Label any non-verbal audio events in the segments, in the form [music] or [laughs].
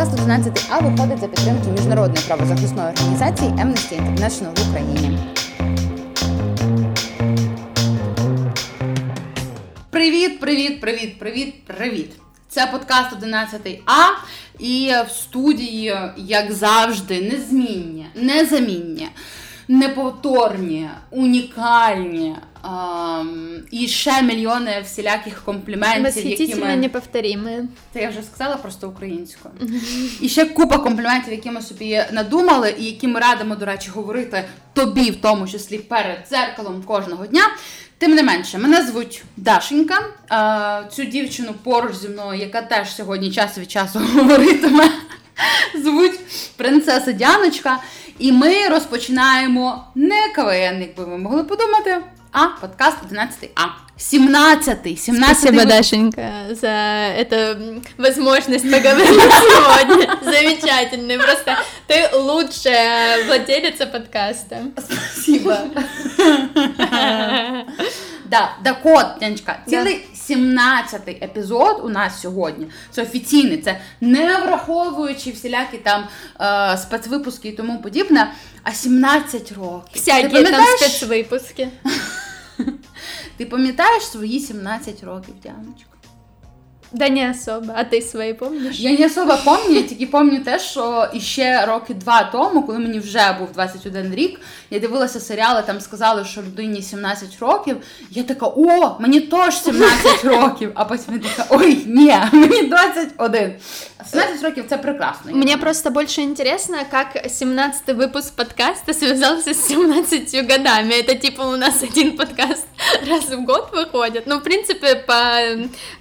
Подкаст 11А виходить за підтримки міжнародної правозахисної організації Amnesty International в Україні. Привіт, привіт, привіт, привіт, привіт! Це подкаст 11А і в студії, як завжди, незмінні, незамінні, неповторні, унікальні. Um, і ще мільйони всіляких компліментів, які ми... неповторимі. Це я вже сказала просто українською. І ще купа компліментів, які ми собі надумали, і які ми радимо, до речі, говорити тобі, в тому числі перед дзеркалом кожного дня. Тим не менше, мене звуть Дашенька. Цю дівчину поруч зі мною, яка теж сьогодні час від часу [laughs] говоритиме, звуть принцеса Дяночка. І ми розпочинаємо не КВН, як би ви могли подумати, а подкаст 11А. 17-й, 17 Спасибо, Дашенька, за эту возможность поговорить [laughs] сегодня. Замечательно. Просто ты лучшая владелица подкаста. Спасибо. [laughs] Да, так от, Яночка, цілий 17-й епізод у нас сьогодні. Це офіційний, це не враховуючи всілякі там е, спецвипуски і тому подібне, а 17 років. Всякі там спецвипуски. Ти пам'ятаєш свої 17 років, Діаночка? Да не особо, а ти свої помниш? Я не особо пам'ятаю, я тільки пам'ятаю те, що іще роки два тому, коли мені вже був 21 рік, я дивилася серіали, там сказали, що людині 17 років. Я така, о, мені теж 17 років. А потім я така, ой, ні, мені 21. 17 років це прекрасно. Мне просто больше интересно, как 17 выпуск подкаста связался с 17 годами. Это типа у нас один подкаст [laughs] раз в год выходит. Ну, в принципе, по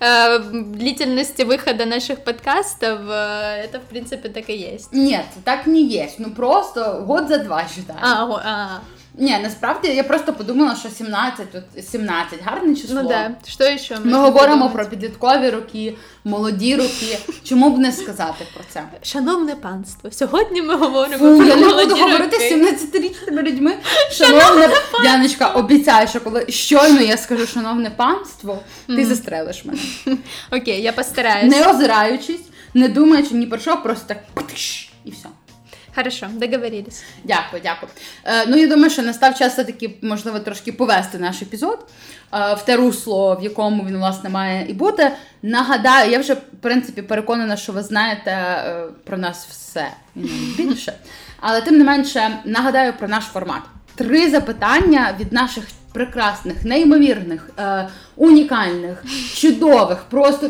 э, длительности выхода наших подкастов э, это, в принципе, так и есть. Нет, так не есть. Ну, просто год за два считаю. А, а. Ні, насправді я просто подумала, що 17, от 17, гарне число. Ну да, що ще? Ми говоримо подумати? про підліткові роки, молоді роки. Чому б не сказати про це? Шановне панство, сьогодні ми говоримо Фу, про я не буду говорити з 17-річними людьми. Шановне Яночка, обіцяю, що коли щойно я скажу шановне панство, ти mm. застрелиш мене. [laughs] Окей, я постараюсь. Не озираючись, не думаючи ні про що, просто так і все. Хорошо, договорились. Дякую, дякую. Е, ну, я думаю, що настав час все-таки, можливо, трошки повести наш епізод е, в те русло, в якому він, власне, має і бути. Нагадаю, я вже, в принципі, переконана, що ви знаєте е, про нас все більше. Але тим не менше, нагадаю про наш формат. Три запитання від наших прекрасних, неймовірних, е, унікальних, чудових, просто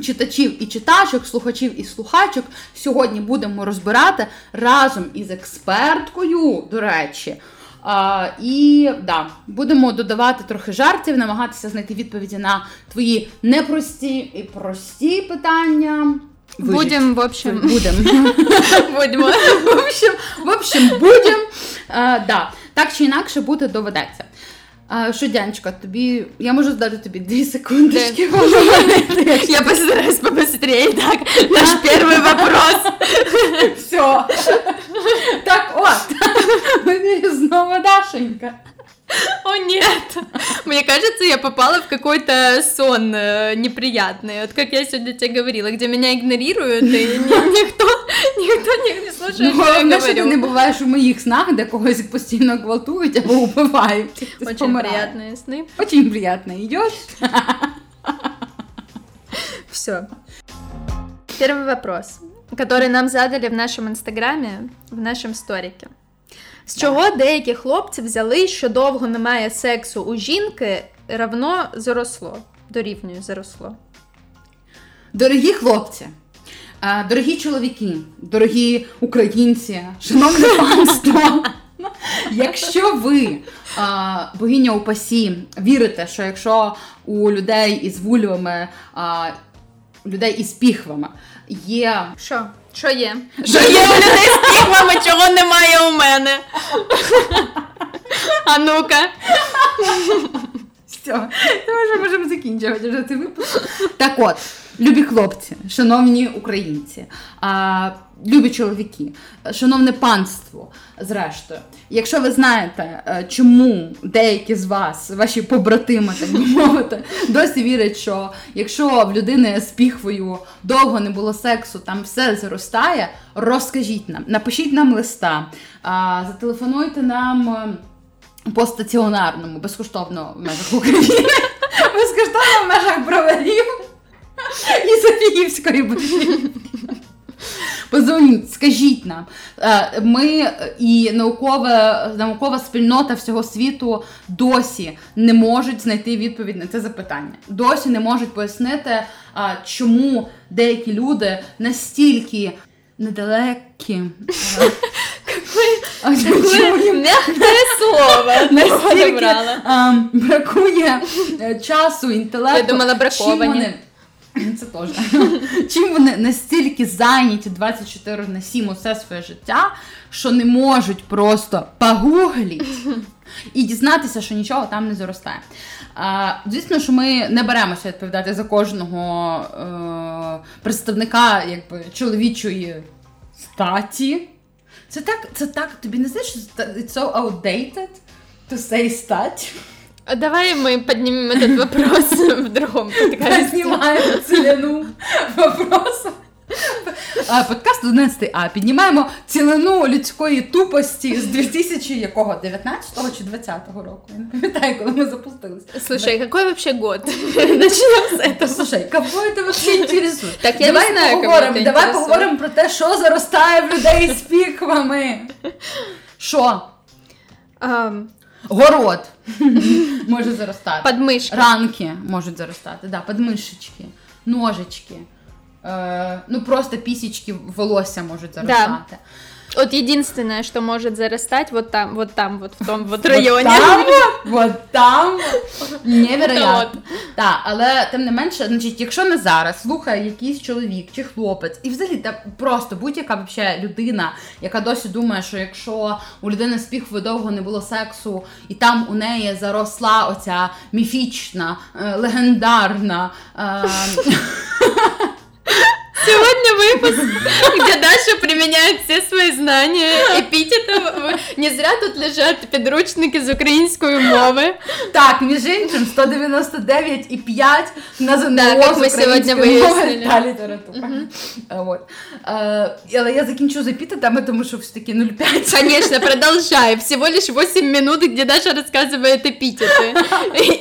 читачів і читачок, слухачів і слухачок сьогодні будемо розбирати разом із експерткою, до речі. А, І да, будемо додавати трохи жартів, намагатися знайти відповіді на твої непрості і прості питання. Будем, в общем. Будем. [laughs] Будемо. В общем, в общем, будем. А, да. Так чи інакше бути доведеться. А, що, Дянечка, тобі. Я можу здати тобі дві секундочки. [laughs] Я постараюсь побыстрее. Так, [laughs] наш перший вопрос. Все. Так от. Ми знову Дашенька. О нет! Мне кажется, я попала в какой-то сон э, неприятный. Вот как я сегодня тебе говорила, где меня игнорируют, и никто, [laughs] никто не слушает, ну, що я говорю. що ти не буваєш у моїх снах, де когось постійно гвалтують або убивають. Очень приятные сны. Очень приятно. Идешь? [laughs] Все. Первый вопрос, который нам задали в нашем инстаграме, в нашем сторике. З чого деякі хлопці взяли, що довго немає сексу у жінки, равно заросло, дорівнює заросло. Дорогі хлопці, дорогі чоловіки, дорогі українці, шановне панство. Якщо ви, богиня упасі, вірите, що якщо у людей із вульвами, людей із піхвами є. Що? Що є? Що є у людей з піхвами, чого немає у мене? А ну-ка. Все, ми вже можемо закінчувати вже цей випуск. Так от, любі хлопці, шановні українці, а, любі чоловіки, шановне панство, зрештою, якщо ви знаєте, е, чому деякі з вас, ваші побратими, так би мовити, [laughs] досі вірять, що якщо в людини з піхвою довго не було сексу, там все заростає, розкажіть нам, напишіть нам листа, зателефонуйте нам. е, По стаціонарному, безкоштовно в межах України, [laughs] безкоштовно в межах броварів і Софіївської будівлі. Позвоніть, скажіть нам. Е, Ми е, і наукова, наукова спільнота всього світу досі не можуть знайти відповідь на це запитання. Досі не можуть пояснити, чому деякі люди настільки недалекі. е, слово. [laughs] настільки бракує е, часу, інтелекту. Я думала, браковані. Це теж. [laughs] Чим вони настільки зайняті 24 на 7 усе своє життя, що не можуть просто погугліть і дізнатися, що нічого там не заростає. А, звісно, що ми не беремося відповідати за кожного е, представника якби, чоловічої статі. Це так, це так, тобі не здається, що це- it's so outdated to say стать? А Давай мы поднимем этот вопрос [laughs] в другом подкасте. Знімаємо цілину вопросу. А, Подкаст 11 А. Піднімаємо цілину людської тупості з 2000 якого? 19-го чи 20-го року? Я не пам'ятаю, коли ми запустилися. Слушай, какой вообще год? [laughs] Начнем с этого. Слушай, кого це вообще інтересує? Так я не давай знаю, кого поговоримо, це давай інтересує. поговоримо про те, що заростає в людей з піквами. Що? Ам, Город [laughs] може заростати. Подмишки. Ранки можуть заростати, да, подмишечки, ножички. Е, ну просто пісічки волосся можуть заростати. Вот единственное, что может зарастать, вот там, вот там, вот в том вот Вот районе. там, вот там. Невероятно. Так, але тим не менше, значить, якщо не зараз слухає якийсь чоловік чи хлопець, і взагалі та просто будь-яка вообще людина, яка досі думає, що якщо у людини з піхви довго не було сексу, і там у неї заросла оця міфічна, е, легендарна. е, [laughs] Сегодня выпуск, где Даша применяет все свои знания эпитетов. Не зря тут лежат підручники з української мови. Так, між іншим, 199,5 на ЗНО Да, як з ми української сьогодні мови вияснили. та література. Е, От. Е, але я закінчу з епітетами, тому що все таки 0,5. Конечно, продолжай. Всего лишь 8 минут, где Даша рассказывает эпитеты.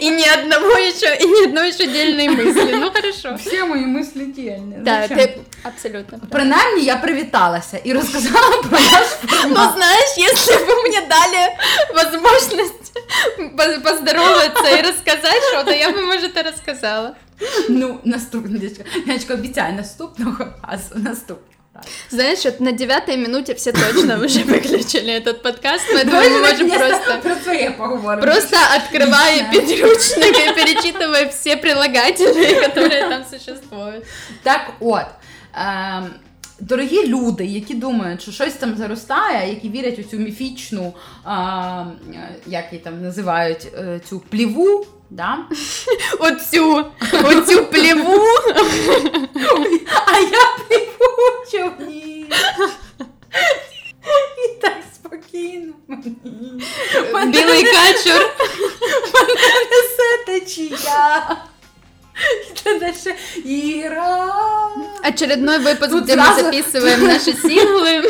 И ни одного еще, и ни одной еще дельной мысли. Ну хорошо. Всі мої мислі дільні. Да, Зачем? ты абсолютно прав. Принаймні я привіталася і розказала про наш Ну, формат. знаешь, если бы мне дали возможность по- поздороваться и рассказать что-то, я бы, может, и рассказала. Ну, наступна дядька. Яночка, обіцяю, наступного разу, наступного разу. Знаешь, вот на девятой минуте все точно уже выключили этот подкаст, поэтому Давай мы же можем наконец-то просто... про своє поговоримо. Просто открывая Личное. подручник и перечитывая все прилагательные, которые там существуют. Так от. Ем, Дорогі люди, які думають, що щось там заростає, які вірять у цю міфічну, а, е, як її там називають, е, цю пліву, да? [laughs] Оцю, оцю плеву. а я пліву в човні. І так спокійно мені. Білий качур. несе течія. І Іра. Очередной выпуск, Тут где мы сразу- записываем наши синглы.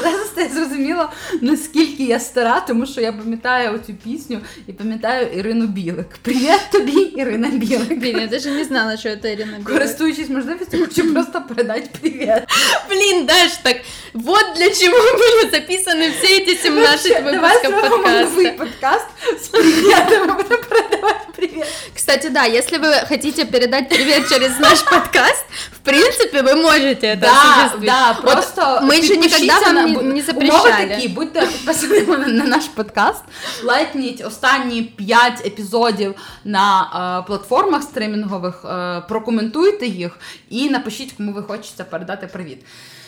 Зразу стає зрозуміло, наскільки я стара, тому що я пам'ятаю оцю пісню і пам'ятаю Ірину Білик. Привіт тобі, Ірина Білик. Блин, я даже не знала, что это Ирина Билык. Користуючись можливістю, хочу просто передати привіт. Блин, Даш, так вот для чего были записаны все эти 17 Вообще, Давай выпусков зробимо новий подкаста. подкаст з привітами, будемо передавати привіт. Кстати, да, если вы хотите передать привет через наш подкаст, в принципе, вы можете это Да, осуществить. да, Вот просто мы же никогда підпишіться вам на- не, бу- не Умови запрещали. такі, будьте підписані на, [laughs] на наш подкаст, лайкніть останні 5 епізодів на е, платформах стримінгових, е, прокоментуйте їх і напишіть, кому ви хочете передати привіт.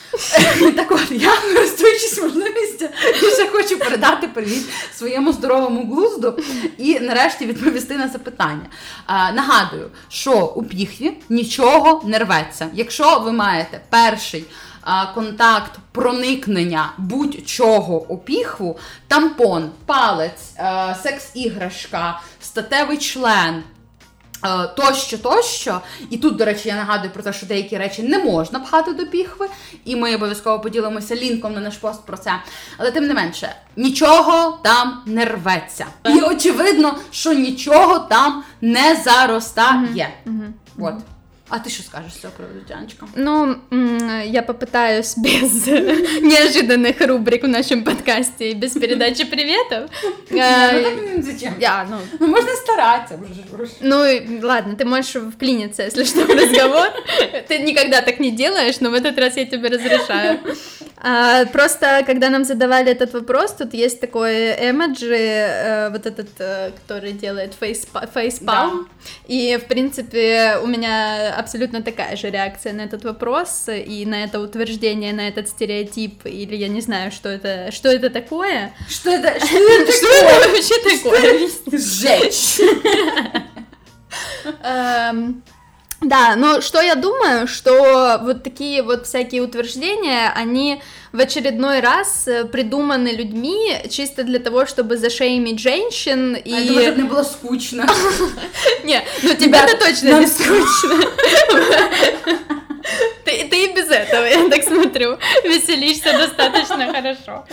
[laughs] Так от, я користуючись можливістю, ще хочу передати привіт своєму здоровому глузду і нарешті відповісти на запитання. А, нагадую, що у піхві нічого не рветься. Якщо ви маєте перший а, контакт проникнення будь-чого у піхву, тампон, палець, секс-іграшка, статевий член. Е, тощо, тощо. І тут, до речі, я нагадую про те, що деякі речі не можна пхати до піхви, і ми обов'язково поділимося лінком на наш пост про це. Але тим не менше, нічого там не рветься. І очевидно, що нічого там не заростає. От. А ты что скажешь с цього приводу, Дяночка? Ну, я попытаюсь [laughs] без неожиданных рубрик в нашем подкасте и без передачи приветов. [laughs] Ну, зачем? Я, ну... ну, можно стараться. Ну, ладно, ты можешь вклиниться, если что, в разговор. [laughs] Ты никогда так не делаешь, но в этот раз я тебе разрешаю. А, просто, когда нам задавали этот вопрос, тут есть такой эмоджи, э, вот этот, э, который делает фейспалм, да. и, в принципе, у меня абсолютно такая же реакция на этот вопрос и на это утверждение, на этот стереотип, или я не знаю, что это, что это такое. Что это, [laughs] что это, что это вообще такое? Сжечь. [laughs] Да, но что я думаю, что вот такие вот всякие утверждения, они в очередной раз э, придуманы людьми чисто для того, чтобы зашеймить женщин и... А думаю, чтобы не было скучно. [laughs] Не, ну тебе-то точно не скучно. [laughs] Ты, ты и без этого, я так смотрю, веселишься достаточно хорошо.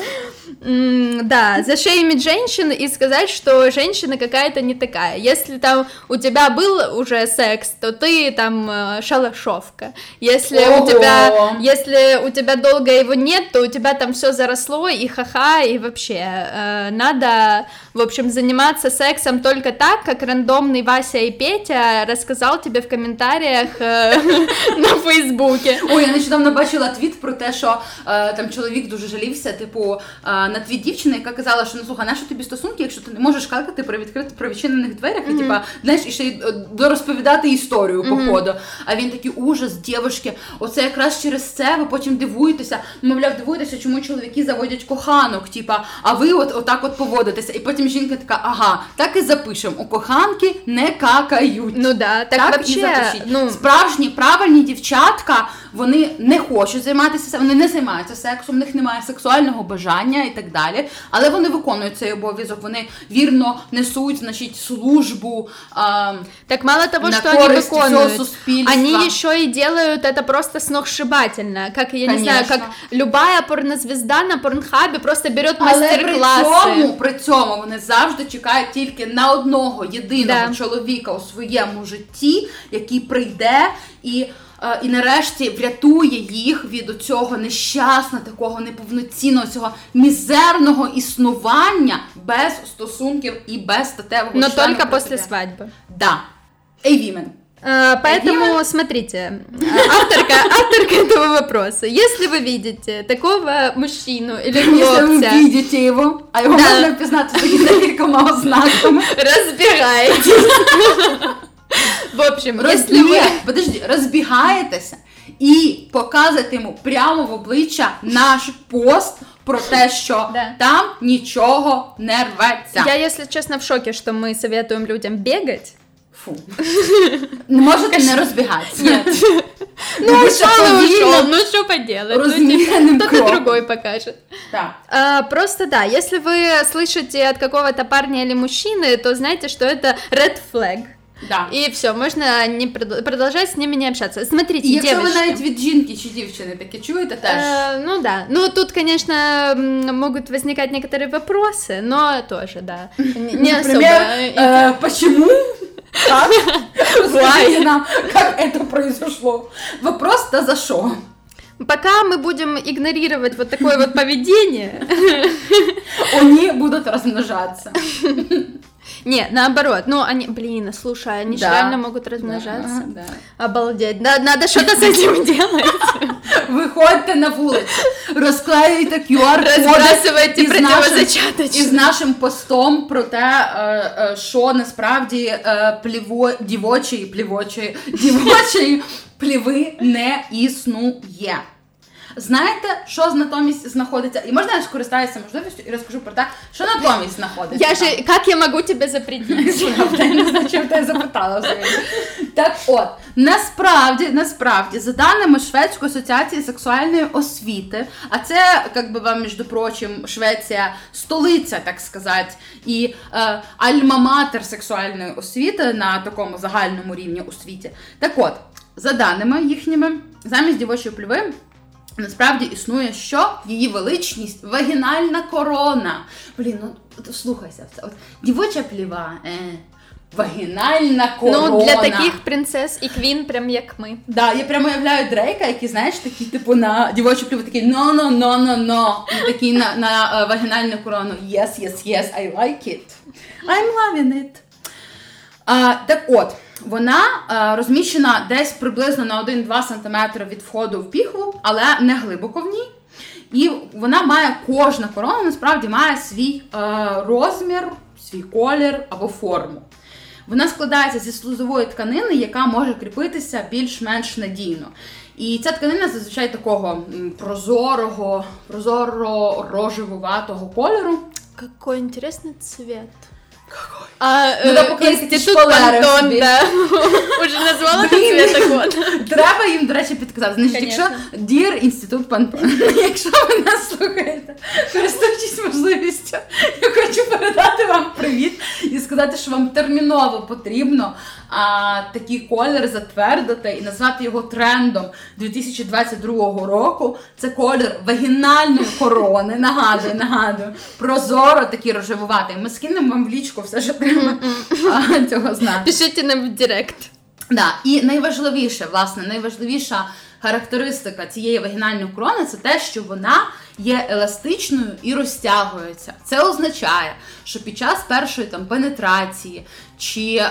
да, зашеймить женщин и сказать, что женщина какая-то не такая. Если там у тебя был уже секс, то ты там э, шалашовка. Если Ого. у тебя, если у тебя долго его нет, то у тебя там все заросло и ха-ха и вообще э, надо, в общем, заниматься сексом только так, как рандомный Вася и Петя рассказал тебе в комментариях э, [laughs] на Фейсбуке. Ой, я нещодавно бачила твіт про те, що е, там чоловік дуже жалівся, типу, е, на твіт дівчини, яка казала, що ну слухай, нащо тобі стосунки, якщо ти не можеш какати про відкрити про відчинених дверях, і типа, знаєш, і ще й е, дорозповідати історію походу. А він такий ужас, дівчатки, оце якраз через це ви потім дивуєтеся. Мовляв, дивуєтеся, чому чоловіки заводять коханок, типа, а ви от отак от поводитеся. І потім жінка така, ага, так і запишемо. У коханки не какають. Ну да, так, так вообще, і запишіть. Ну... Справжні правильні дівчатка вони не хочуть займатися, вони не займаються сексом, в них немає сексуального бажання і так далі. Але вони виконують цей обов'язок, вони вірно несуть, значить, службу. А, так мало того, что они выполняют, они еще и делают это просто сногсшибательно. Как, я Конечно. не знаю, как любая порнозвезда на порнхабі просто берет мастер-класси. Але при цьому, при цьому вони завжди чекають тільки на одного єдиного да. чоловіка у своєму житті, який прийде і. Е, і нарешті врятує їх від цього нещасного, такого неповноцінного, цього мізерного існування без стосунків і без статевого Но только после свадьбы. Да. Эйвимен. Поэтому смотрите, авторка, авторка этого вопроса. Если вы видите такого мужчину или хлопця... Если вы видите его, а его да. можно впізнати декількома ознаками. [laughs] Разбирайтесь. В общем, Роз... если ви... Подожди, розбігаєтеся і показуєте йому прямо в обличчя наш пост про те, що да. там нічого не рветься. Я, если честно, в шоке, что мы советуем людям бегать. Фу. Можете не розбігатися. Нет. Ну, ушел и ушел, ну что поделать? Ну, кто-то другой покажет. Да. А, просто да, если вы слышите от какого-то парня или мужчины, то знайте, что это red flag. Да. І все, можна не продовжати з ними не общатися. Смотрите, Якщо девочки. ви навіть від жінки чи дівчини таке чуєте теж. Э, ну да. Ну тут, конечно, могут возникать некоторые вопросы, но тоже, да. Не Например, особо. Э, почему? Как? [laughs] Нам, как это произошло? Вопрос-то за что? Пока мы будем игнорировать вот такое вот поведение, они будут размножаться. [laughs] Не, наоборот. Ну, они, блин, слушай, они да. же реально могут размножаться. Да, да. Обалдеть. Да, надо что-то с этим [laughs] делать. Виходьте на вулицю, розклеюйте QR-коди Розбрасуйте противозачаточні. Із нашим постом про те, що насправді пліво, дівочої, плівочої, дівочої [laughs] пліви не існує. Знаєте, що натомість знаходиться? І можна я скористаюся можливістю і розкажу про те, що натомість знаходиться. Я же, как я могу тебе запретить? [laughs] Я не знаю, чим ти запитала взагалі. Так от, насправді, насправді, за даними Шведської асоціації сексуальної освіти, а це, як би вам, між прочим, Швеція столиця, так сказати, і е, альма-матер сексуальної освіти на такому загальному рівні у світі. Так от, за даними їхніми, замість дівочої плюви. Насправді існує що? Її величність, вагінальна корона. Блін, ну слухайся, це от дівоча пліва, е, вагінальна корона. Ну, для таких принцес і квін, прям як ми. Да, я прямо уявляю Дрейка, який, знаєш, такі, типу, на дівочу пліву, такий no, no, no, no, no. І такий на, на uh, вагінальну корону. Yes, yes, yes, I like it. I'm loving it. А, Так от, вона а, розміщена десь приблизно на 1-2 см від входу в піхву, але не глибоко в ній. І вона має кожна корона, насправді має свій е, розмір, свій колір або форму. Вона складається зі слузової тканини, яка може кріпитися більш-менш надійно. І ця тканина зазвичай такого прозорого, прозоро-рожевуватого кольору. Какой интересный цвет. Какой? А, Ну, э, Институт шпалери Пантон, да. [laughs] Уже назвала Блін. этот. Треба їм, до речі, підказати. Значить, якщо Дір інститут Пантон, [laughs] якщо ви нас слухаєте, користуючись можливістю, я хочу передати вам привіт і сказати, що вам терміново потрібно а, такий колір затвердити і назвати його трендом 2022 року. Це колір вагінальної корони. Нагадую, нагадую. Прозоро такий рожевуватий. Ми скинемо вам в лічку все, що треба цього знати. Пишіть нам в директ. Да, і найважливіше, власне, найважливіша характеристика цієї вагінальної корони це те, що вона є еластичною і розтягується. Це означає, що під час першої там пенетрації чи е,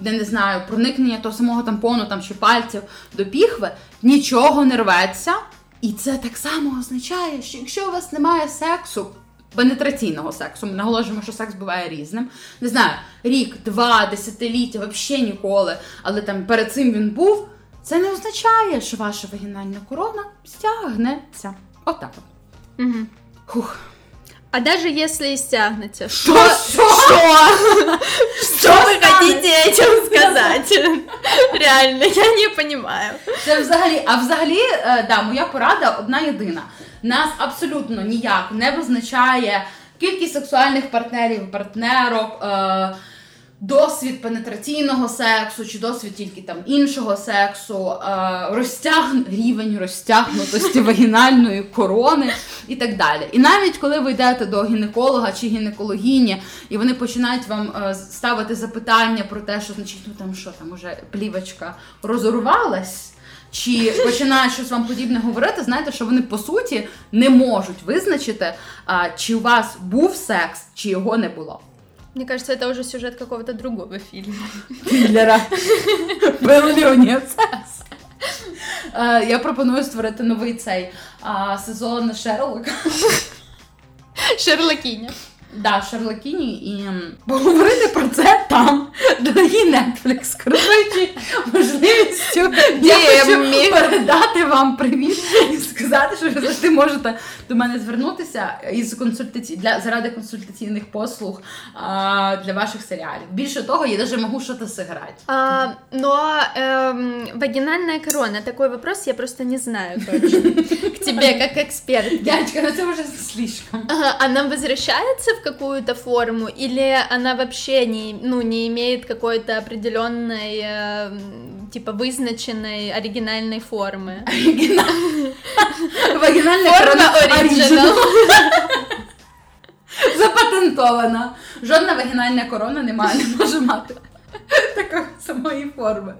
не знаю, проникнення того самого тампону там чи пальців до піхви нічого не рветься. І це так само означає, що якщо у вас немає сексу, пенетраційного сексу, ми наголошуємо, що секс буває різним. Не знаю, рік, два, десятиліття, взагалі ніколи, але там перед цим він був. Це не означає, що ваша вагінальна корона стягнеться. Отак. от. Мгм. Хух. А даже если и стягнете, Що? что, Що? что вы хотите этим сказать? Реально, я не понимаю. Це взагалі, а взагалі, е, да, моя порада одна єдина. Нас абсолютно ніяк не визначає кількість сексуальних партнерів, партнерок, е, досвід пенетраційного сексу чи досвід тільки там іншого сексу, е, розтяг... рівень розтягнутості вагінальної корони і так далі. І навіть коли ви йдете до гінеколога чи гінекологіні, і вони починають вам е, ставити запитання про те, що значить, ну там що там уже плівочка розорвалась. Чи починають щось вам подібне говорити, знаєте, що вони по суті не можуть визначити, а, чи у вас був секс, чи його не було. Мне кажется, это уже сюжет какого-то другого фильма. Кіллера. Был ли у секс? Е, Я пропоную створити новий цей сезон Шерлока. Шерлокиня. Да, Шерлокіні і м, поговорити про це там. Дорогі Netflix, користуючи можливістю, я хочу передати вам привіт і сказати, що ви завжди можете до мене звернутися із консультацій для заради консультаційних послуг а, для ваших серіалів. Більше того, я навіть можу щось зіграти. А, но эм, вагинальная корона, такой вопрос я просто не знаю точно. [laughs] К тебе, как эксперт. Дядька, ну це вже слишком. Она возвращается какую-то форму или она вообще не, ну, не имеет какой-то определенной, э, типа, вызначенной оригинальной формы? Вагінальна Форма [laughs] корона оригінал. [laughs] Запатентована. Жодна вагінальна корона не має, [laughs] не може мати такої самої форми.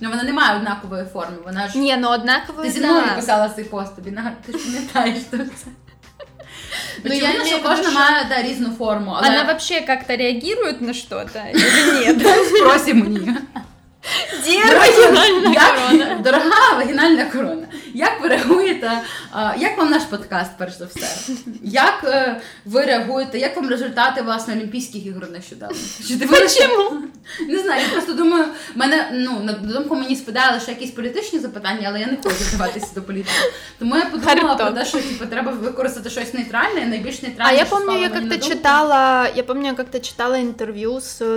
Ну вона не має однакової форми. Вона ж Не, ну однаково, ти зі мною да. писала цей пост, тобі нагад- ти ж пам'ятаєш що це. Ну, я Очевидно, що имею в виду, кожна що- має да, різну форму, але Она вообще как-то реагирует на что-то или нет? спросі мені. Где Дорогі- вагинальная як- корона? Вагінальна. Як ви реагуєте? Як вам наш подкаст, перш за все? Як е, ви реагуєте? Як вам результати власне Олімпійських ігор нещодавно? Чи Чому? Не знаю, я просто думаю, мене ну на думку мені спадає лише якісь політичні запитання, але я не хочу вдаватися до політики. Тому я подумала про те, що типу, треба використати щось нейтральне, найбільш нейтральне. А я помню, я как-то читала, я помню, я как-то читала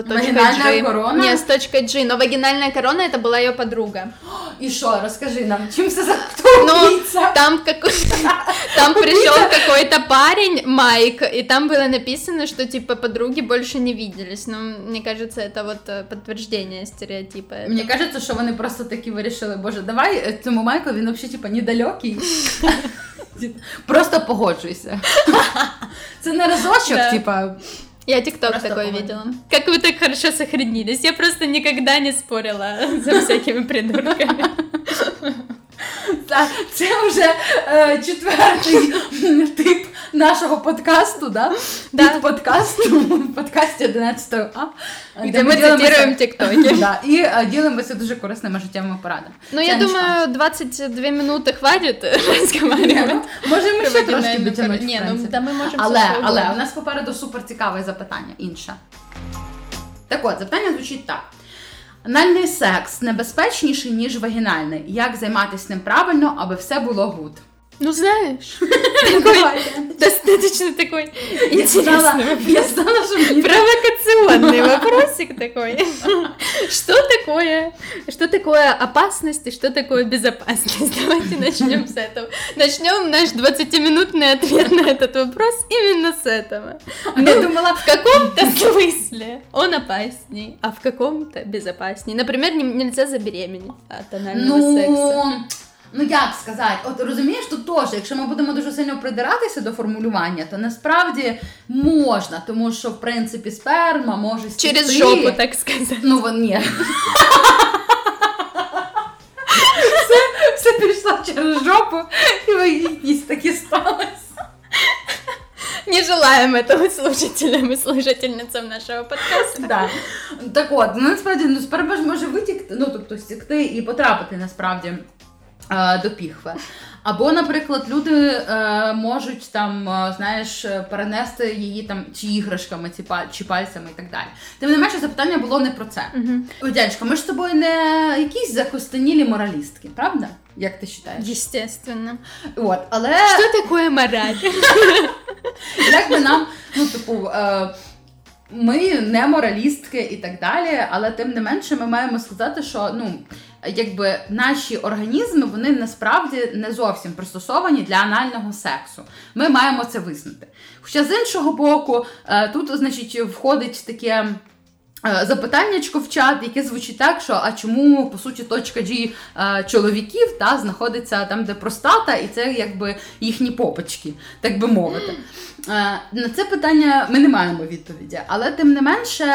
точкой G. корона? Не, с точкой G, но вагинальная корона это была ее подруга. [gasps] И что, расскажи нам, чем все за Ну, там какой [laughs] там пришел какой-то парень, Майк, и там было написано, что типа подруги больше не виделись. Но мне кажется, это вот э, подтверждение стереотипа. Мне кажется, что вони просто таки вирішили, боже, давай цьому Майку, він взагалі типа недалекий. [laughs] Просто погоджуйся. [laughs] Це не разочок, типа. Я тикток такой по видела. Как вы так хорошо сохранились? Я просто никогда не спорила за всякими придурками. Це вже е, четвертий тип нашого подкасту, да? Да. Від подкасту, в подкасті 11 А. Де ми цитуємо тіктоки. Да, і е, ділимося дуже корисними життєвими порадами. Ну, я думаю, 22 минути хватить розговорювати. Ну, може, ми ще трошки дотягнути, Ні, ну, да, ми можемо Але, але у нас попереду супер цікаве запитання, інше. Так от, запитання звучить так. Анальний секс небезпечніший, ніж вагінальний. Як займатися ним правильно, аби все було good? Ну, знаешь, [laughs] такой достаточно такой интересный Я знала, что провокационный вопросик такой. Что такое, что такое опасность и что такое безопасность? Давайте начнем с этого. Начнем наш 20-минутный ответ на этот вопрос именно с этого. Ну, я думала, в каком-то смысле он опасней, а в каком-то безопасней. Например, нельзя забеременеть от анального ну... секса. Ну як сказати, от розумієш, тут теж, якщо ми будемо дуже сильно придиратися до формулювання, то насправді можна, тому що в принципі сперма може стікти. Через жопу, так сказати. Ну ні. Все, все пішло через жопу, і вагітність таки сталося. Не желаем этого слушателям и слушательницям нашого подкасту. Да. Так от, ну насправді ну, сперма ж може витікти, ну тобто стікти і потрапити насправді. Е, до піхви. Або, наприклад, люди е, можуть там, е, знаєш, перенести її там чи іграшками, чи, чи пальцями і так далі. Тим не менше, запитання було не про це. Угу. Дядька, ми ж з тобою не якісь закостенілі моралістки, правда? Як ти вважаєш? Естественно. От, але... Що таке мораль? [laughs] Як би нам, ну, типу. Е, ми не моралістки і так далі, але тим не менше ми маємо сказати, що ну якби наші організми вони насправді не зовсім пристосовані для анального сексу. Ми маємо це визнати. Хоча з іншого боку, е, тут, значить, входить таке. Е, запитаннячко в чат, яке звучить так, що а чому по суті точка G е, чоловіків та знаходиться там, де простата, і це якби їхні попочки, так би мовити. На це питання ми не маємо відповіді, але тим не менше,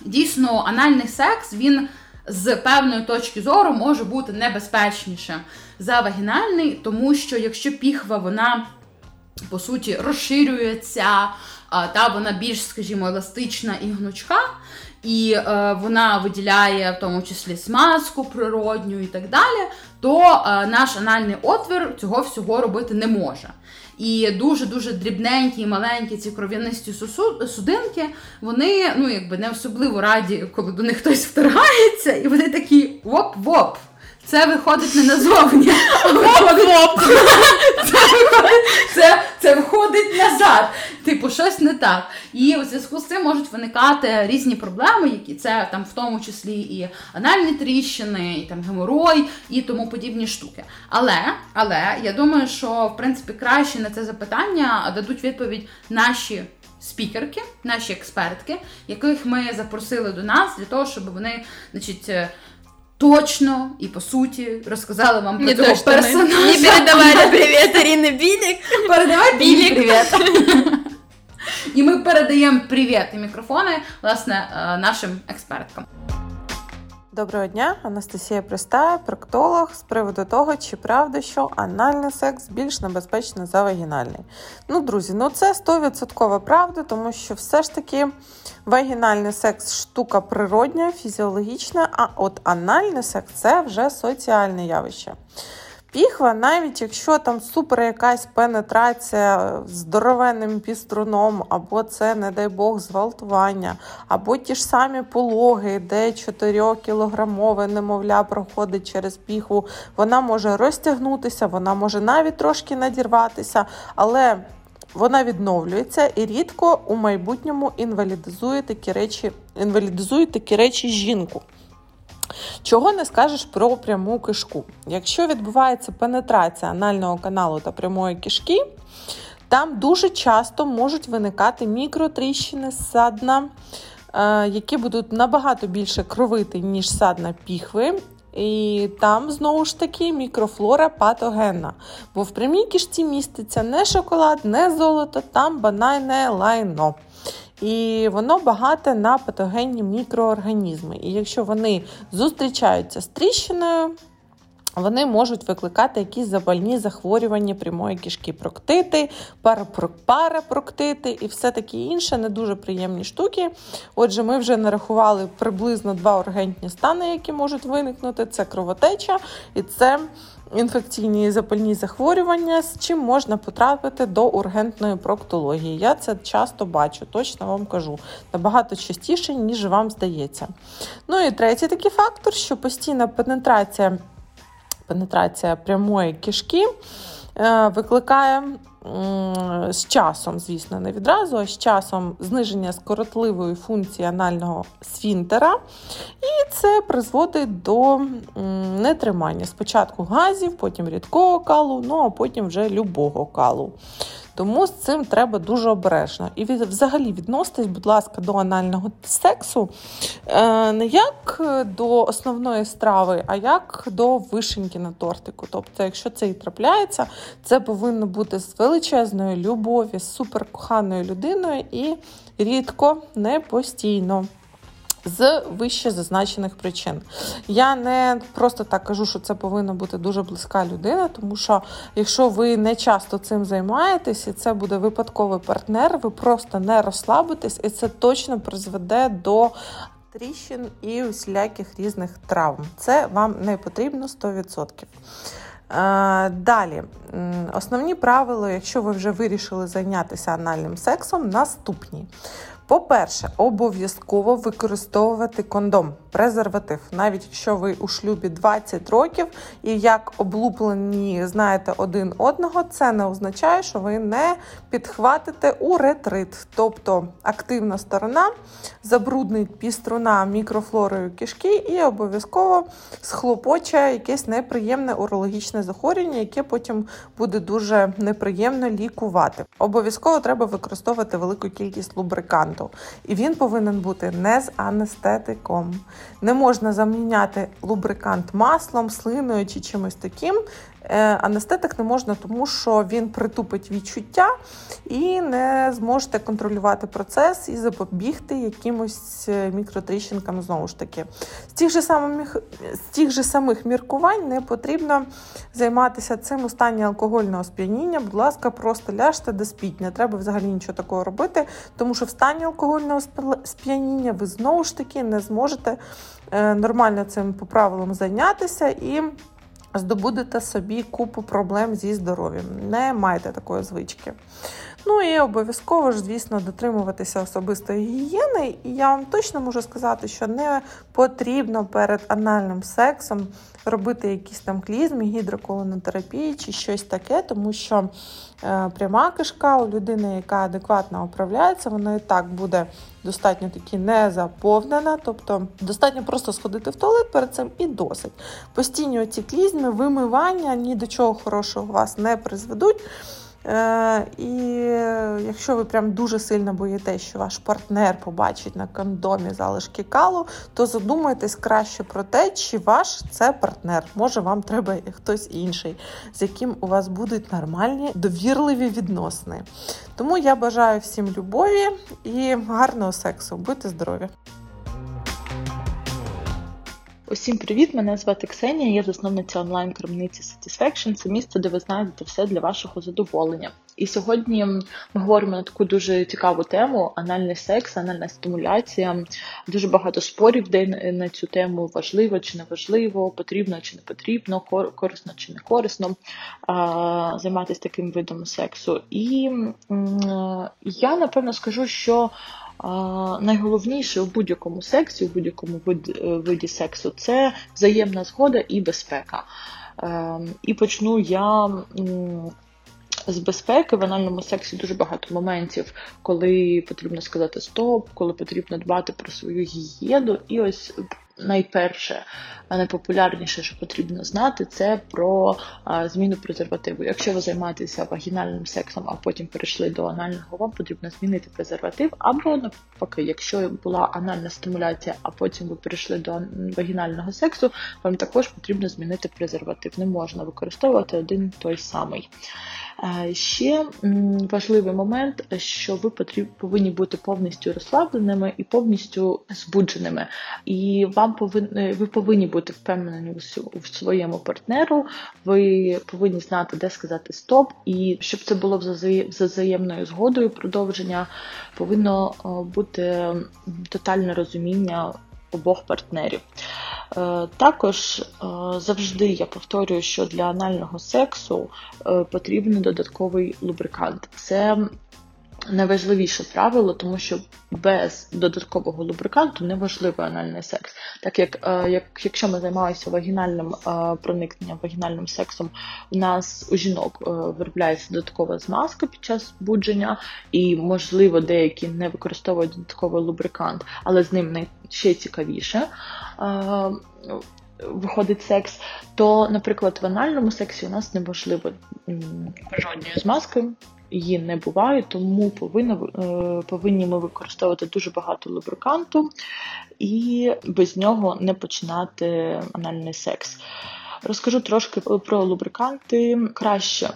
дійсно, анальний секс він з певної точки зору може бути небезпечнішим за вагінальний, тому що якщо піхва, вона по суті розширюється, та вона більш, скажімо, еластична і гнучка. І е, вона виділяє в тому числі смазку природню і так далі, то е, наш анальний отвір цього всього робити не може. І дуже-дуже дрібненькі і маленькі ці кров'янисті судинки, вони ну якби не особливо раді, коли до них хтось вторгається, і вони такі воп-воп. Це виходить не назовні. Це це виходить назад. Типу, щось не так. І у зв'язку з цим можуть виникати різні проблеми, які це там в тому числі і анальні тріщини, і там геморой, і тому подібні штуки. Але але я думаю, що в принципі краще на це запитання дадуть відповідь наші. Спікерки, наші експертки, яких ми запросили до нас для того, щоб вони, значить, точно і по суті розказали вам про цього персонажа. Не передавали [laughs] привіт Ірини Білік. Передавай Білік привіт. І [laughs] ми передаємо привіт і мікрофони власне е, нашим експерткам. Доброго дня, Анастасія Приста, проктолог з приводу того, чи правда, що анальний секс більш небезпечний за вагінальний. Ну, друзі, ну це 100% правда, тому що все ж таки вагінальний секс штука природня, фізіологічна, а от анальний секс це вже соціальне явище. Піхва, навіть якщо там супер якась пенетрація здоровенним піструном, або це, не дай Бог, зґвалтування, або ті ж самі пологи, де 4-кілограмове немовля проходить через піхву, вона може розтягнутися, вона може навіть трошки надірватися, але вона відновлюється і рідко у майбутньому інвалідизує такі речі, інвалідизує такі речі жінку. Чого не скажеш про пряму кишку? Якщо відбувається пенетрація анального каналу та прямої кишки, там дуже часто можуть виникати мікротріщини садна, е, які будуть набагато більше кровити, ніж садна піхви. І там знову ж таки мікрофлора патогенна. Бо в прямій кишці міститься не шоколад, не золото, там банальне лайно. І воно багате на патогенні мікроорганізми. І якщо вони зустрічаються з тріщиною, вони можуть викликати якісь запальні захворювання прямої кишки, проктити, парапроктити і все таке інше, не дуже приємні штуки. Отже, ми вже нарахували приблизно два ургентні стани, які можуть виникнути: це кровотеча і це інфекційні і запальні захворювання, з чим можна потрапити до ургентної проктології. Я це часто бачу, точно вам кажу. Набагато частіше, ніж вам здається. Ну і третій такий фактор, що постійна пенетрація, пенетрація прямої кишки е, викликає з часом, звісно, не відразу, а з часом зниження скоротливої функції анального сфінтера, і це призводить до нетримання спочатку газів, потім рідкого калу, ну а потім вже любого калу. Тому з цим треба дуже обережно. І взагалі відноситесь, будь ласка, до анального сексу е, не як до основної страви, а як до вишеньки на тортику. Тобто, якщо це і трапляється, це повинно бути з величезною любові, з суперкоханою людиною і рідко, не постійно з вище зазначених причин. Я не просто так кажу, що це повинна бути дуже близька людина, тому що якщо ви не часто цим займаєтесь, і це буде випадковий партнер, ви просто не розслабитесь, і це точно призведе до. Тріщин і усіляких різних травм. Це вам не потрібно 100%. Е, далі, основні правила, якщо ви вже вирішили зайнятися анальним сексом, наступні. По-перше, обов'язково використовувати кондом, презерватив, навіть якщо ви у шлюбі 20 років і як облуплені знаєте один одного, це не означає, що ви не підхватите у ретрит, тобто активна сторона забруднить піструна мікрофлорою кишки і обов'язково схлопоче якесь неприємне урологічне захворювання, яке потім буде дуже неприємно лікувати. Обов'язково треба використовувати велику кількість лубриканту лубриканту. І він повинен бути не з анестетиком. Не можна заміняти лубрикант маслом, слиною чи чимось таким. Е, анестетик не можна, тому що він притупить відчуття і не зможете контролювати процес і запобігти якимось е, мікротріщинкам знову ж таки. З тих же самих з тих же самих міркувань не потрібно займатися цим у стані алкогольного сп'яніння. Будь ласка, просто ляжте де спіть. Не треба взагалі нічого такого робити, тому що в стані алкогольного сп'яніння ви знову ж таки не зможете е, нормально цим по правилам зайнятися і здобудете собі купу проблем зі здоров'ям. Не майте такої звички. Ну і обов'язково ж, звісно, дотримуватися особистої гігієни. І я вам точно можу сказати, що не потрібно перед анальним сексом робити якісь там клізми, гідроколонотерапії чи щось таке, тому що е, пряма кишка у людини, яка адекватно управляється, вона і так буде достатньо таки не заповнена. Тобто достатньо просто сходити в туалет перед цим і досить. Постійні оці клізми, вимивання ні до чого хорошого вас не призведуть. Е, і якщо ви прям дуже сильно боїтесь, що ваш партнер побачить на кондомі залишки калу, то задумайтесь краще про те, чи ваш це партнер. Може, вам треба хтось інший, з яким у вас будуть нормальні довірливі відносини. Тому я бажаю всім любові і гарного сексу. Будьте здорові! Усім привіт! Мене звати Ксенія, я засновниця онлайн-крамниці Satisfaction. Це місце, де ви знайдете все для вашого задоволення. І сьогодні ми говоримо на таку дуже цікаву тему: анальний секс, анальна стимуляція. Дуже багато спорів де на цю тему важливо чи не важливо, потрібно чи не потрібно, корисно чи не корисно займатися таким видом сексу. І я напевно скажу, що найголовніше у будь-якому сексі, у будь-якому е, виді сексу це взаємна згода і безпека. Ем, і почну я. З безпеки в анальному сексі дуже багато моментів, коли потрібно сказати стоп, коли потрібно дбати про свою гігієну. І ось найперше, найпопулярніше, що потрібно знати, це про зміну презервативу. Якщо ви займаєтеся вагінальним сексом, а потім перейшли до анального, вам потрібно змінити презерватив, або навпаки, якщо була анальна стимуляція, а потім ви перейшли до вагінального сексу, вам також потрібно змінити презерватив. Не можна використовувати один той самий. Е, ще важливий момент, що ви повинні бути повністю розслабленими і повністю збудженими. І вам повинні, ви повинні бути впевнені в своєму партнеру, ви повинні знати, де сказати стоп, і щоб це було за взаємною згодою продовження, повинно бути тотальне розуміння обох партнерів. Е, також е, завжди я повторюю, що для анального сексу е, потрібен додатковий лубрикант. Це найважливіше правило, тому що без додаткового лубриканту неможливий анальний секс. Так як, як якщо ми займаємося вагінальним проникненням, вагінальним сексом, у нас у жінок виробляється додаткова змазка під час будження, і, можливо, деякі не використовують додатковий лубрикант, але з ним ще цікавіше виходить секс, то, наприклад, в анальному сексі у нас неможливо жодної змазки. Її не буває, тому повинно, е, повинні ми використовувати дуже багато лубриканту і без нього не починати анальний секс. Розкажу трошки про лубриканти. Краще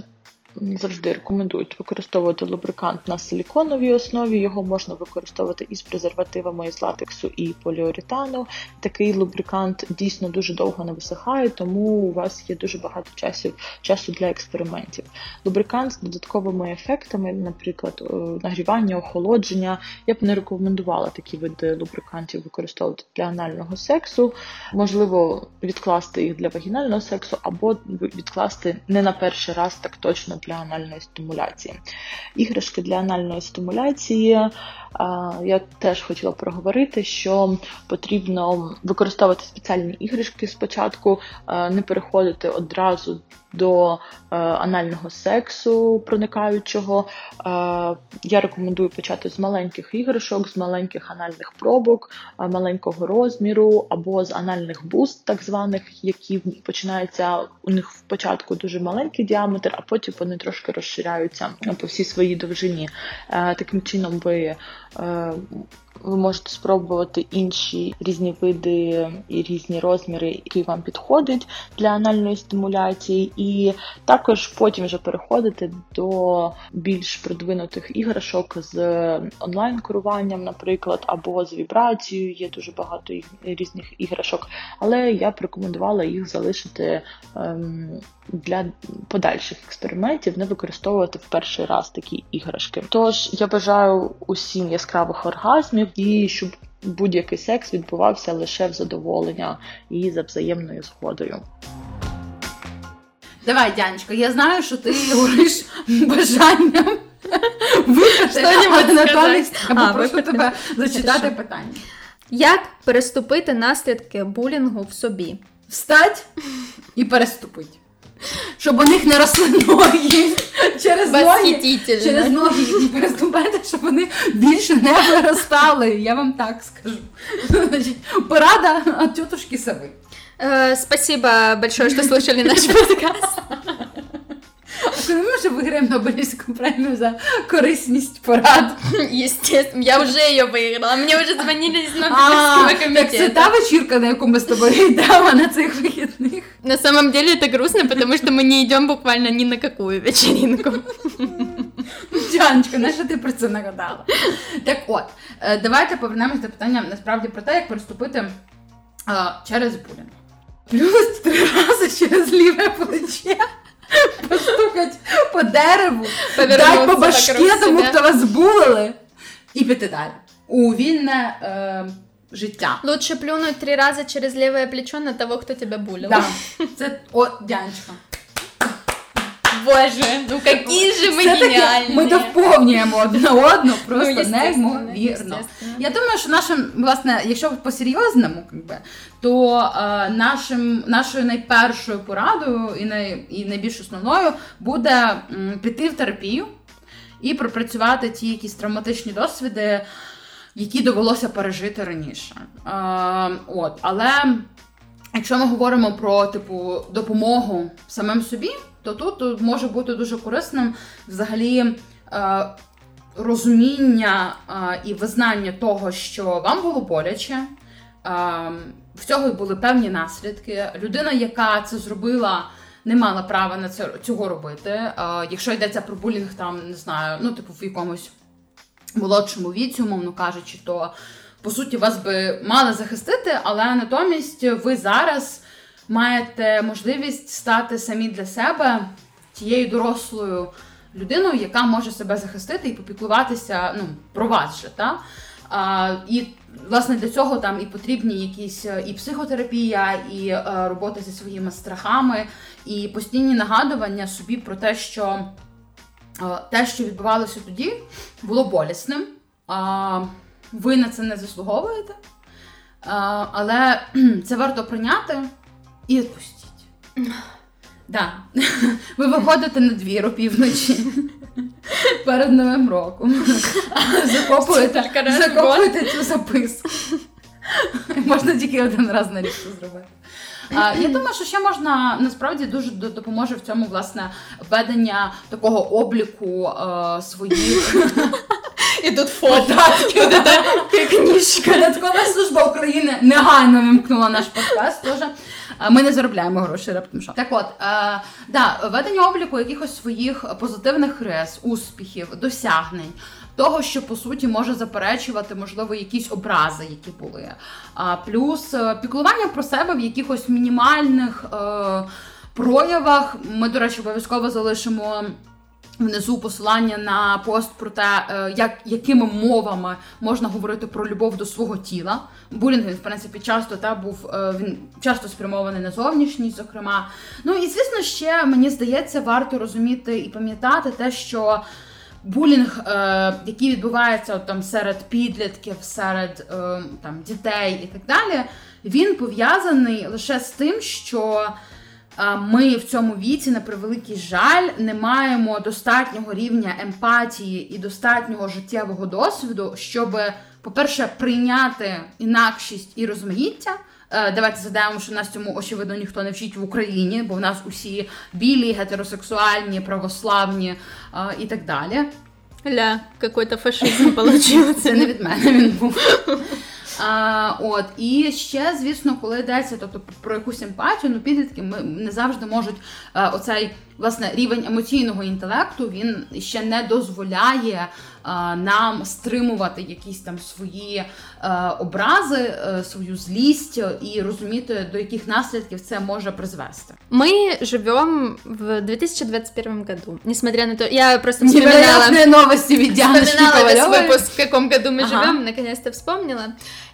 завжди рекомендують використовувати лубрикант на силіконовій основі. Його можна використовувати із презервативами із латексу і поліуретану. Такий лубрикант дійсно дуже довго не висихає, тому у вас є дуже багато часів, часу для експериментів. Лубрикант з додатковими ефектами, наприклад, е, нагрівання, охолодження. Я б не рекомендувала такі види лубрикантів використовувати для анального сексу. Можливо, відкласти їх для вагінального сексу, або відкласти не на перший раз так точно для анальної стимуляції. Іграшки для анальної стимуляції я теж хотіла проговорити, що потрібно використовувати спеціальні іграшки спочатку, не переходити одразу до анального сексу проникаючого. Я рекомендую почати з маленьких іграшок, з маленьких анальних пробок, маленького розміру, або з анальних буст, так званих, які починаються у них в початку дуже маленький діаметр, а потім вони трошки розширяються по всій своїй довжині. Таким чином ви Е, ви можете спробувати інші різні види і різні розміри, які вам підходять для анальної стимуляції, і також потім вже переходити до більш продвинутих іграшок з онлайн-керуванням, наприклад, або з вібрацією. Є дуже багато різних іграшок, але я б рекомендувала їх залишити ем, для подальших експериментів, не використовувати в перший раз такі іграшки. Тож я бажаю усім яскравих оргазмів і щоб будь-який секс відбувався лише в задоволення і за взаємною згодою. Давай, Дянечко, я знаю, що ти говориш бажанням але натомість я попрошу тебе зачитати питання. Як переступити наслідки булінгу в собі? Встать і переступить щоб у них не росли ноги через ноги, через ноги і переступайте, щоб вони більше не виростали. Я вам так скажу. Значить, Порада от тетушки Сави. Э, спасибо большое, что слушали наш [laughs] подкаст. Ми вже виграємо Нобелівську премію за корисність порад. Естественно, я вже її виграла. Мені вже дзвонили з Нобелівського комітету. Так це та вечірка, на яку ми з тобою йдемо на цих вихідних. На самом деле это грустно, потому что мы не идем буквально ни на какую вечеринку. Дяночка, на що ти про це нагадала? Так от, давайте повернемось до питання насправді про те, як приступити а, через булінг. Плюс три рази через ліве плече постукать по дереву, дать по башке тому, хто вас булили, і піти далі. У вільне е, життя. Лучше плюнуть три рази через левое плечо на того, хто тебе булив. Да. Це о, Дянечка. Боже, ну мы Це таке, гениальные. Ми доповнюємо одне [laughs] одну, просто естественно, неймовірно. Я думаю, що нашим, власне, якщо по-серйозному, то е, нашим, нашою найпершою порадою і, най, і найбільш основною буде м, піти в терапію і пропрацювати ті якісь травматичні досвіди, які довелося пережити раніше. Е, от, але якщо ми говоримо про типу допомогу самим собі, то тут може бути дуже корисним взагалі. Е, розуміння е, і визнання того, що вам було боляче, е, в цього були певні наслідки. Людина, яка це зробила, не мала права на це цього робити. Е, якщо йдеться про булінг, там не знаю, ну типу в якомусь молодшому віці, умовно кажучи, то по суті вас би мали захистити, але натомість ви зараз маєте можливість стати самі для себе тією дорослою людиною, яка може себе захистити і попіклуватися ну, про вас же. Та? А, і власне для цього там і потрібні якісь е, і психотерапія, і е, робота зі своїми страхами, і постійні нагадування собі про те, що е, те, що відбувалося тоді, було болісним. А, ви на це не заслуговуєте, але [clears throat] це варто прийняти і відпустіть. Да. [laughs] Ви виходите на двір опівночі [laughs] перед Новим роком. Закопуєте, закопуєте цю записку. Можна тільки один раз на рік це зробити. Я думаю, що ще можна насправді дуже допоможе в цьому власне ведення такого обліку е, своїх Фото. податків. Книжка. Податкова служба України негайно вимкнула наш подкаст. Теж. А Ми не заробляємо гроші раптом що. Так от, е, да, ведення обліку якихось своїх позитивних рис, успіхів, досягнень. Того, що по суті може заперечувати, можливо, якісь образи, які були. А, плюс е, піклування про себе в якихось мінімальних е, проявах. Ми, до речі, обов'язково залишимо внизу посилання на пост про те, е, як, якими мовами можна говорити про любов до свого тіла. Булінг в принципі, часто та був е, він часто спрямований на зовнішність, зокрема. Ну і звісно, ще мені здається, варто розуміти і пам'ятати те, що. Булінг, е, який відбувається от, там серед підлітків, серед там дітей і так далі, він пов'язаний лише з тим, що ми в цьому віці, на превеликий жаль, не маємо достатнього рівня емпатії і достатнього життєвого досвіду, щоб, по-перше, прийняти інакшість і розмаїття. Е, Давайте задаємо, що нас цьому очевидно ніхто не вчить в Україні, бо в нас усі білі, гетеросексуальні, православні е, і так далі. Ля, какой-то фашизм получился. Це не від мене він був. А, от і ще, звісно, коли йдеться тобто, про якусь емпатію, ну підлітки ми не завжди можуть е, оцей власне рівень емоційного інтелекту він ще не дозволяє нам стримувати якісь там свої е, образи, е, свою злість і розуміти, до яких наслідків це може призвести. Мы живем в 2021 году. Несмотря на то, я просто вспоминала, Невероятні новості від Діани вспоминала весь Ковальової. выпуск, в каком году мы Ага. живем, наконец-то вспомнила.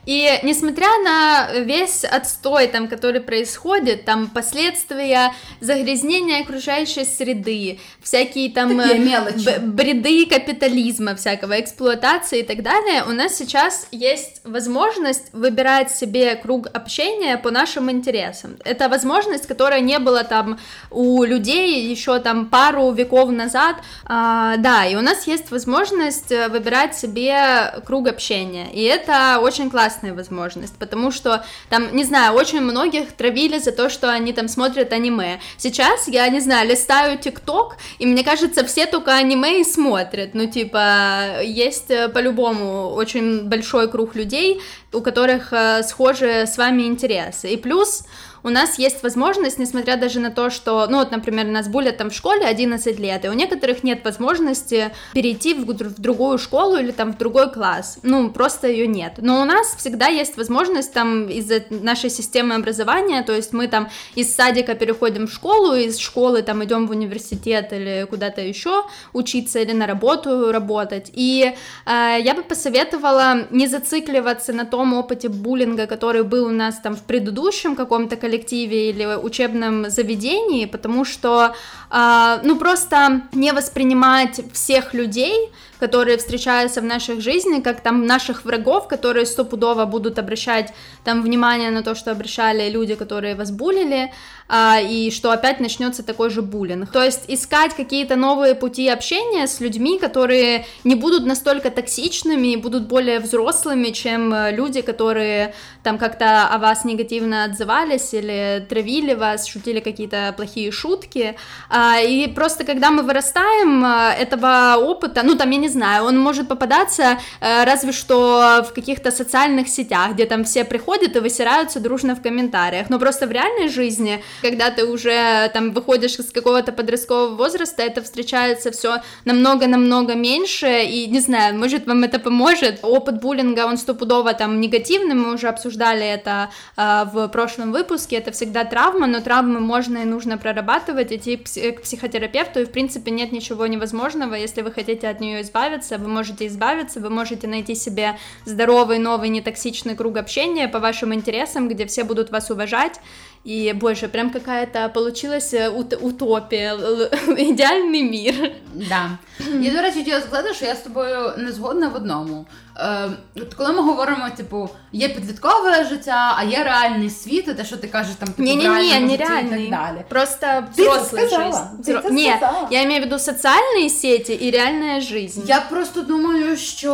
И несмотря на весь отстой, там, который происходит, там последствия загрязнения окружающей среды, всякие там Такие э, мелочи. б- бреды капитализма всякого, эксплуатации и так далее, у нас сейчас есть возможность выбирать себе круг общения по нашим интересам. Это возможность, которая не была там у людей еще там пару веков назад. А, да, и у нас есть возможность э, выбирать себе круг общения. И это очень классная возможность, потому что там, не знаю, очень многих травили за то, что они там смотрят аниме. Сейчас я, не знаю, листаю ТикТок, и мне кажется, все только аниме и смотрят. Ну, типа, есть э, по-любому очень большой круг людей, у которых э, схожи с вами интересы. И плюс у нас есть возможность, несмотря даже на то, что, ну вот, например, нас булят там в школе 11 лет, и у некоторых нет возможности перейти в, в другую школу или там в другой класс, ну, просто ее нет. Но у нас всегда есть возможность там из-за нашей системы образования, то есть мы там из садика переходим в школу, из школы там идем в университет или куда-то еще учиться или на работу работать. И э, я бы посоветовала не зацикливаться на том опыте буллинга, который был у нас там в предыдущем каком-то коллективе, или учебном заведении, потому что, ну, просто не воспринимать всех людей которые встречаются в наших жизни, как там наших врагов, которые стопудово будут обращать там внимание на то, что обращали люди, которые вас булили, а, и что опять начнется такой же буллинг. То есть искать какие-то новые пути общения с людьми, которые не будут настолько токсичными и будут более взрослыми, чем люди, которые там как-то о вас негативно отзывались или травили вас, шутили какие-то плохие шутки. А, и просто когда мы вырастаем, а, этого опыта, ну там я не не знаю, он может попадаться э, разве что в каких-то социальных сетях, где там все приходят и высираются дружно в комментариях, но просто в реальной жизни, когда ты уже там выходишь из какого-то подросткового возраста, это встречается все намного-намного меньше, и не знаю, может вам это поможет. Опыт буллинга, он стопудово там негативный, мы уже обсуждали это э, в прошлом выпуске, это всегда травма, но травмы можно и нужно прорабатывать, идти к психотерапевту, и в принципе нет ничего невозможного, если вы хотите от нее избавиться избавиться, вы можете избавиться, вы можете найти себе здоровый, новый, нетоксичный круг общения по вашим интересам, где все будут вас уважать, и боже, прям какая-то получилась э, ут- утопія, ідеальний [laughs] мір. Да. Я, до речі, хотіла сказати, що я з тобою не згодна в одному. Е, от Коли ми говоримо, типу, є підліткове життя, а є реальний світ, і те, що ти кажеш, там типу, не, не, не, не, і так далі. Просто взрослая жизнь. Ні, я маю в виду соціальні сети і реальна жизнь. Я просто думаю, що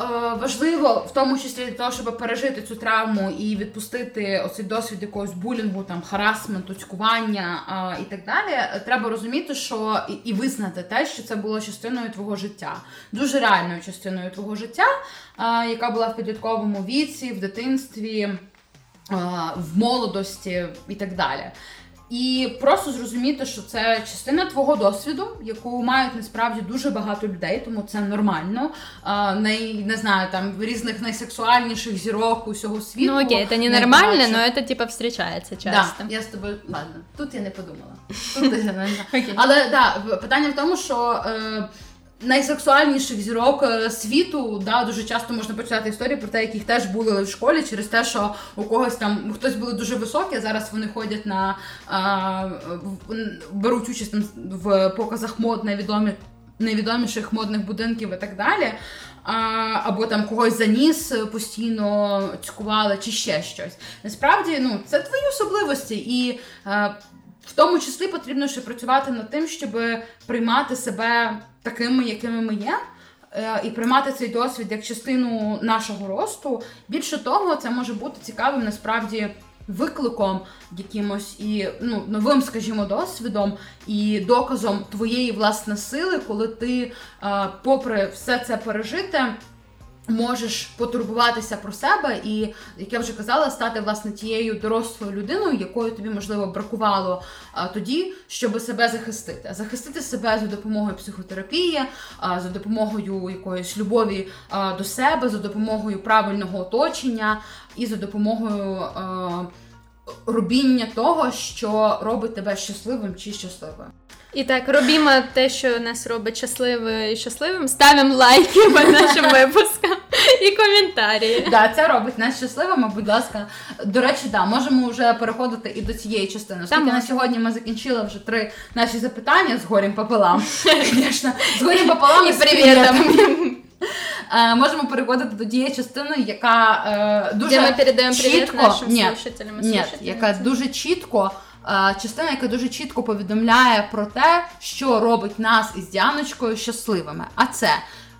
е, важливо, в тому числі для того, щоб пережити цю травму і відпустити оцей досвід якогось булінгу, там харасменту, цькування е, і так далі. Треба розуміти, що і, і визнати те, що це було частиною твого життя, дуже реальною частиною твого життя яка була в підлітковому віці, в дитинстві, в молодості і так далі. І просто зрозуміти, що це частина твого досвіду, яку мають насправді дуже багато людей, тому це нормально. А, най, не знаю, там різних найсексуальніших зірок усього світу. Ну окей, це не нормально, але це типа зустрічається часто. Да, Я з тобою ладно, тут я не подумала. [laughs] Тут я не знаю. Але да, питання в тому, що. Е, найсексуальніших зірок е, світу. Да, Дуже часто можна почитати історії про те, яких теж були в школі через те, що у когось там хтось були дуже високі, а зараз вони ходять на а, беруть участь там в показах мод невідомі. Найвідоміших модних будинків і так далі, а, або там когось заніс постійно цькували, чи ще щось. Насправді, ну це твої особливості, і е, в тому числі потрібно ще працювати над тим, щоб приймати себе такими, якими ми є. Е, і приймати цей досвід як частину нашого росту. Більше того, це може бути цікавим насправді викликом якимось і ну, новим, скажімо, досвідом і доказом твоєї власне сили, коли ти, е, попри все це пережите, Можеш потурбуватися про себе і, як я вже казала, стати власне тією дорослою людиною, якою тобі можливо бракувало тоді, щоб себе захистити. Захистити себе за допомогою психотерапії, за допомогою якоїсь любові до себе, за допомогою правильного оточення і за допомогою робіння того, що робить тебе щасливим чи щасливою. І так, робімо те, що нас робить щасливим і щасливим. Ставимо лайки по нашим випускам і коментарі. Да, це робить нас щасливими, будь ласка. До речі, да, можемо вже переходити і до цієї частини. Оскільки на сьогодні ми закінчили вже три наші запитання з горем пополам. [laughs] Звісно, з горем пополам і привітом. Е, можемо переходити до тієї частини, яка е, дуже Де ми передаємо привіт нашим слушателям і Ні, яка дуже чітко частина, яка дуже чітко повідомляє про те, що робить нас із Діаночкою щасливими. А це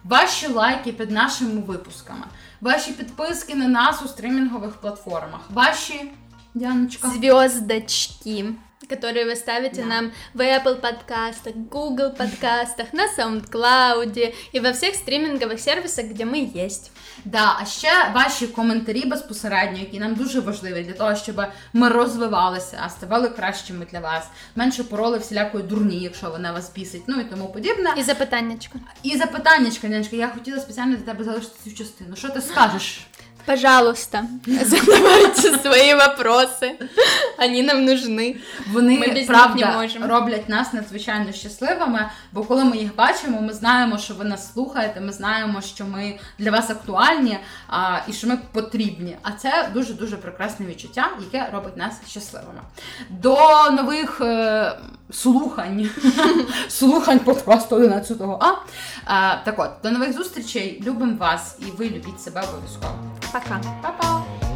ваші лайки під нашими випусками, ваші підписки на нас у стрімінгових платформах, ваші Діаночка. Зв'яздочки. Которые вы ставите да. нам в Apple подкастах, Google подкастах, на SoundCloud и во всех стримингових сервисах, где ми є. Да, а ще ваші коментарі безпосередньо, які нам дуже важливі для того, щоб ми розвивалися, ставали кращими для вас, менше пороли всілякої дурні, якщо вона вас бісить, ну і тому подібне. І запитаннячко. І запитаннячко, Нянечка, я хотіла спеціально для тебе залишити цю частину. Що ти скажеш? Пожалуйста, [laughs] задавайте свої вопроси. Вони нам нужны. Вони ми без правда не можемо. роблять нас надзвичайно щасливими, бо коли ми їх бачимо, ми знаємо, що ви нас слухаєте, ми знаємо, що ми для вас актуальні а, і що ми потрібні. А це дуже дуже прекрасне відчуття, яке робить нас щасливими. До нових е, слухань [laughs] слухань подкасту 11 А. а. Так от, до нових зустрічей. Любимо вас і ви любіть себе обов'язково. Пока. Па-па.